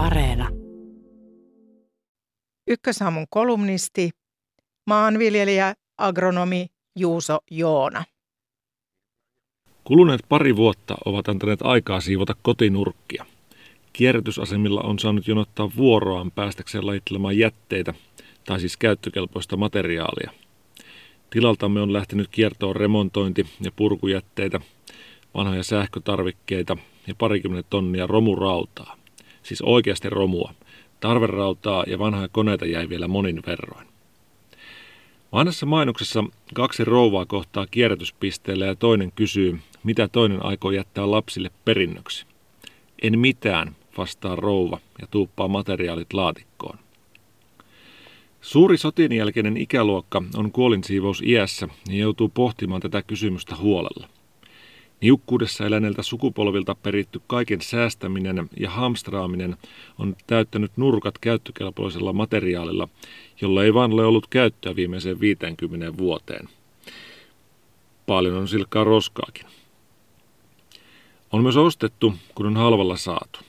Areena. Ykkösaamun kolumnisti, maanviljelijä, agronomi Juuso Joona. Kuluneet pari vuotta ovat antaneet aikaa siivota kotinurkkia. Kierrätysasemilla on saanut jonottaa vuoroaan päästäkseen lajittelemaan jätteitä, tai siis käyttökelpoista materiaalia. Tilaltamme on lähtenyt kiertoon remontointi- ja purkujätteitä, vanhoja sähkötarvikkeita ja parikymmentä tonnia romurautaa. Siis oikeasti romua. Tarverautaa ja vanhoja koneita jäi vielä monin verroin. Vanhassa mainoksessa kaksi rouvaa kohtaa kierrätyspisteellä ja toinen kysyy, mitä toinen aikoo jättää lapsille perinnöksi. En mitään, vastaa rouva ja tuuppaa materiaalit laatikkoon. Suuri sotien jälkeinen ikäluokka on kuolinsiivous iässä ja joutuu pohtimaan tätä kysymystä huolella. Niukkuudessa eläneiltä sukupolvilta peritty kaiken säästäminen ja hamstraaminen on täyttänyt nurkat käyttökelpoisella materiaalilla, jolla ei vaan ole ollut käyttöä viimeiseen 50 vuoteen. Paljon on silkkaa roskaakin. On myös ostettu, kun on halvalla saatu.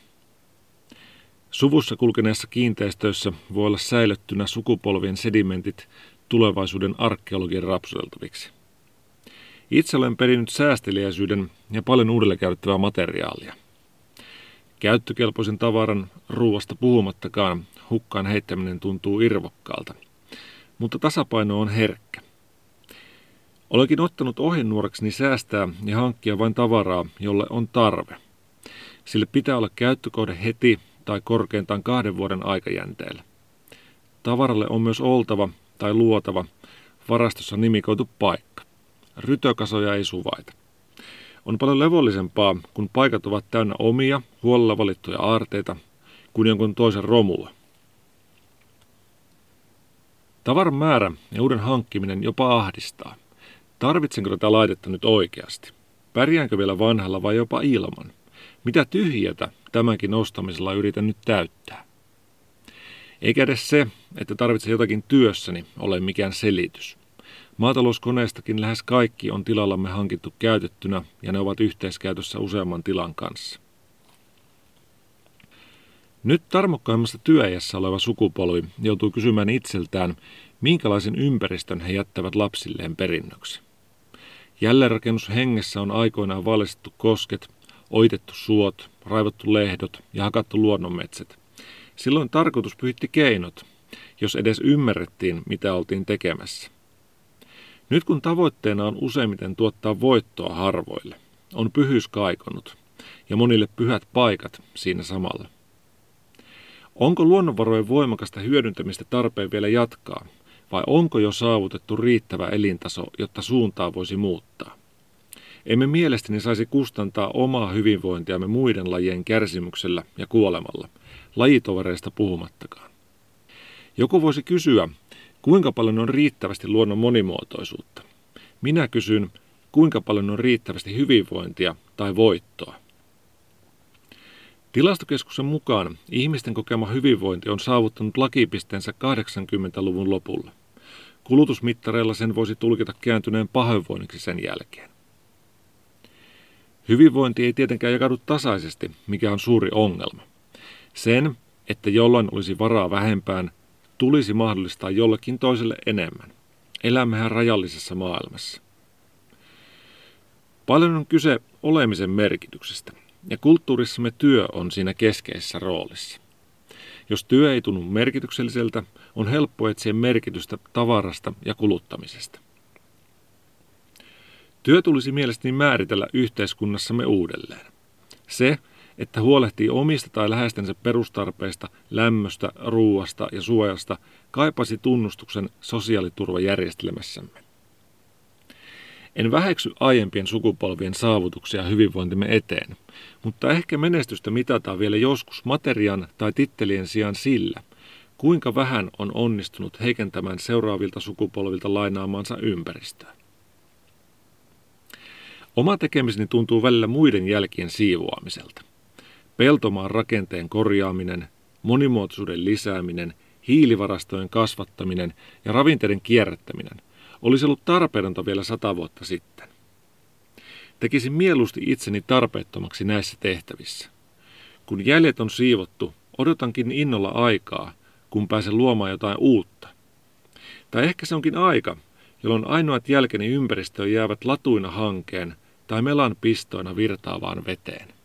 Suvussa kulkeneessa kiinteistöissä voi olla säilyttynä sukupolvien sedimentit tulevaisuuden arkeologian rapsuteltaviksi. Itse olen perinnyt säästeliäisyyden ja paljon uudelleen käytettävää materiaalia. Käyttökelpoisen tavaran ruuasta puhumattakaan hukkaan heittäminen tuntuu irvokkaalta, mutta tasapaino on herkkä. Olenkin ottanut ohjenuorekseni säästää ja hankkia vain tavaraa, jolle on tarve. Sille pitää olla käyttökohde heti tai korkeintaan kahden vuoden aikajänteellä. Tavaralle on myös oltava tai luotava varastossa nimikoitu paikka. Rytökasoja ei suvaita. On paljon levollisempaa, kun paikat ovat täynnä omia, huolella valittuja aarteita, kuin jonkun toisen romua. Tavaran määrä ja uuden hankkiminen jopa ahdistaa. Tarvitsenko tätä laitetta nyt oikeasti? Pärjäänkö vielä vanhalla vai jopa ilman? Mitä tyhjätä tämänkin ostamisella yritän nyt täyttää? Eikä edes se, että tarvitsen jotakin työssäni, ole mikään selitys. Maatalouskoneestakin lähes kaikki on tilallamme hankittu käytettynä ja ne ovat yhteiskäytössä useamman tilan kanssa. Nyt tarmokkaimmassa työajassa oleva sukupolvi joutuu kysymään itseltään, minkälaisen ympäristön he jättävät lapsilleen perinnöksi. Jälleenrakennushengessä on aikoinaan valistettu kosket, oitettu suot, raivattu lehdot ja hakattu luonnonmetsät. Silloin tarkoitus pyhitti keinot, jos edes ymmärrettiin, mitä oltiin tekemässä. Nyt kun tavoitteena on useimmiten tuottaa voittoa harvoille, on pyhyys kaikonut ja monille pyhät paikat siinä samalla. Onko luonnonvarojen voimakasta hyödyntämistä tarpeen vielä jatkaa, vai onko jo saavutettu riittävä elintaso, jotta suuntaa voisi muuttaa? Emme mielestäni saisi kustantaa omaa hyvinvointiamme muiden lajien kärsimyksellä ja kuolemalla, lajitovereista puhumattakaan. Joku voisi kysyä, kuinka paljon on riittävästi luonnon monimuotoisuutta? Minä kysyn, kuinka paljon on riittävästi hyvinvointia tai voittoa? Tilastokeskuksen mukaan ihmisten kokema hyvinvointi on saavuttanut lakipisteensä 80-luvun lopulla. Kulutusmittareilla sen voisi tulkita kääntyneen pahoinvoinniksi sen jälkeen. Hyvinvointi ei tietenkään jakaudu tasaisesti, mikä on suuri ongelma. Sen, että jollain olisi varaa vähempään, tulisi mahdollistaa jollekin toiselle enemmän. Elämmehän rajallisessa maailmassa. Paljon on kyse olemisen merkityksestä, ja kulttuurissamme työ on siinä keskeisessä roolissa. Jos työ ei tunnu merkitykselliseltä, on helppo etsiä merkitystä tavarasta ja kuluttamisesta. Työ tulisi mielestäni määritellä yhteiskunnassamme uudelleen. Se, että huolehtii omista tai läheistensä perustarpeista, lämmöstä, ruuasta ja suojasta, kaipasi tunnustuksen sosiaaliturvajärjestelmässämme. En väheksy aiempien sukupolvien saavutuksia hyvinvointimme eteen, mutta ehkä menestystä mitataan vielä joskus materian tai tittelien sijaan sillä, kuinka vähän on onnistunut heikentämään seuraavilta sukupolvilta lainaamansa ympäristöä. Oma tekemiseni tuntuu välillä muiden jälkien siivoamiselta. Peltomaan rakenteen korjaaminen, monimuotoisuuden lisääminen, hiilivarastojen kasvattaminen ja ravinteiden kierrättäminen olisi ollut tarpeetonta vielä sata vuotta sitten. Tekisin mieluusti itseni tarpeettomaksi näissä tehtävissä. Kun jäljet on siivottu, odotankin innolla aikaa, kun pääsen luomaan jotain uutta. Tai ehkä se onkin aika, jolloin ainoat jälkeni ympäristöön jäävät latuina hankeen tai melan pistoina virtaavaan veteen.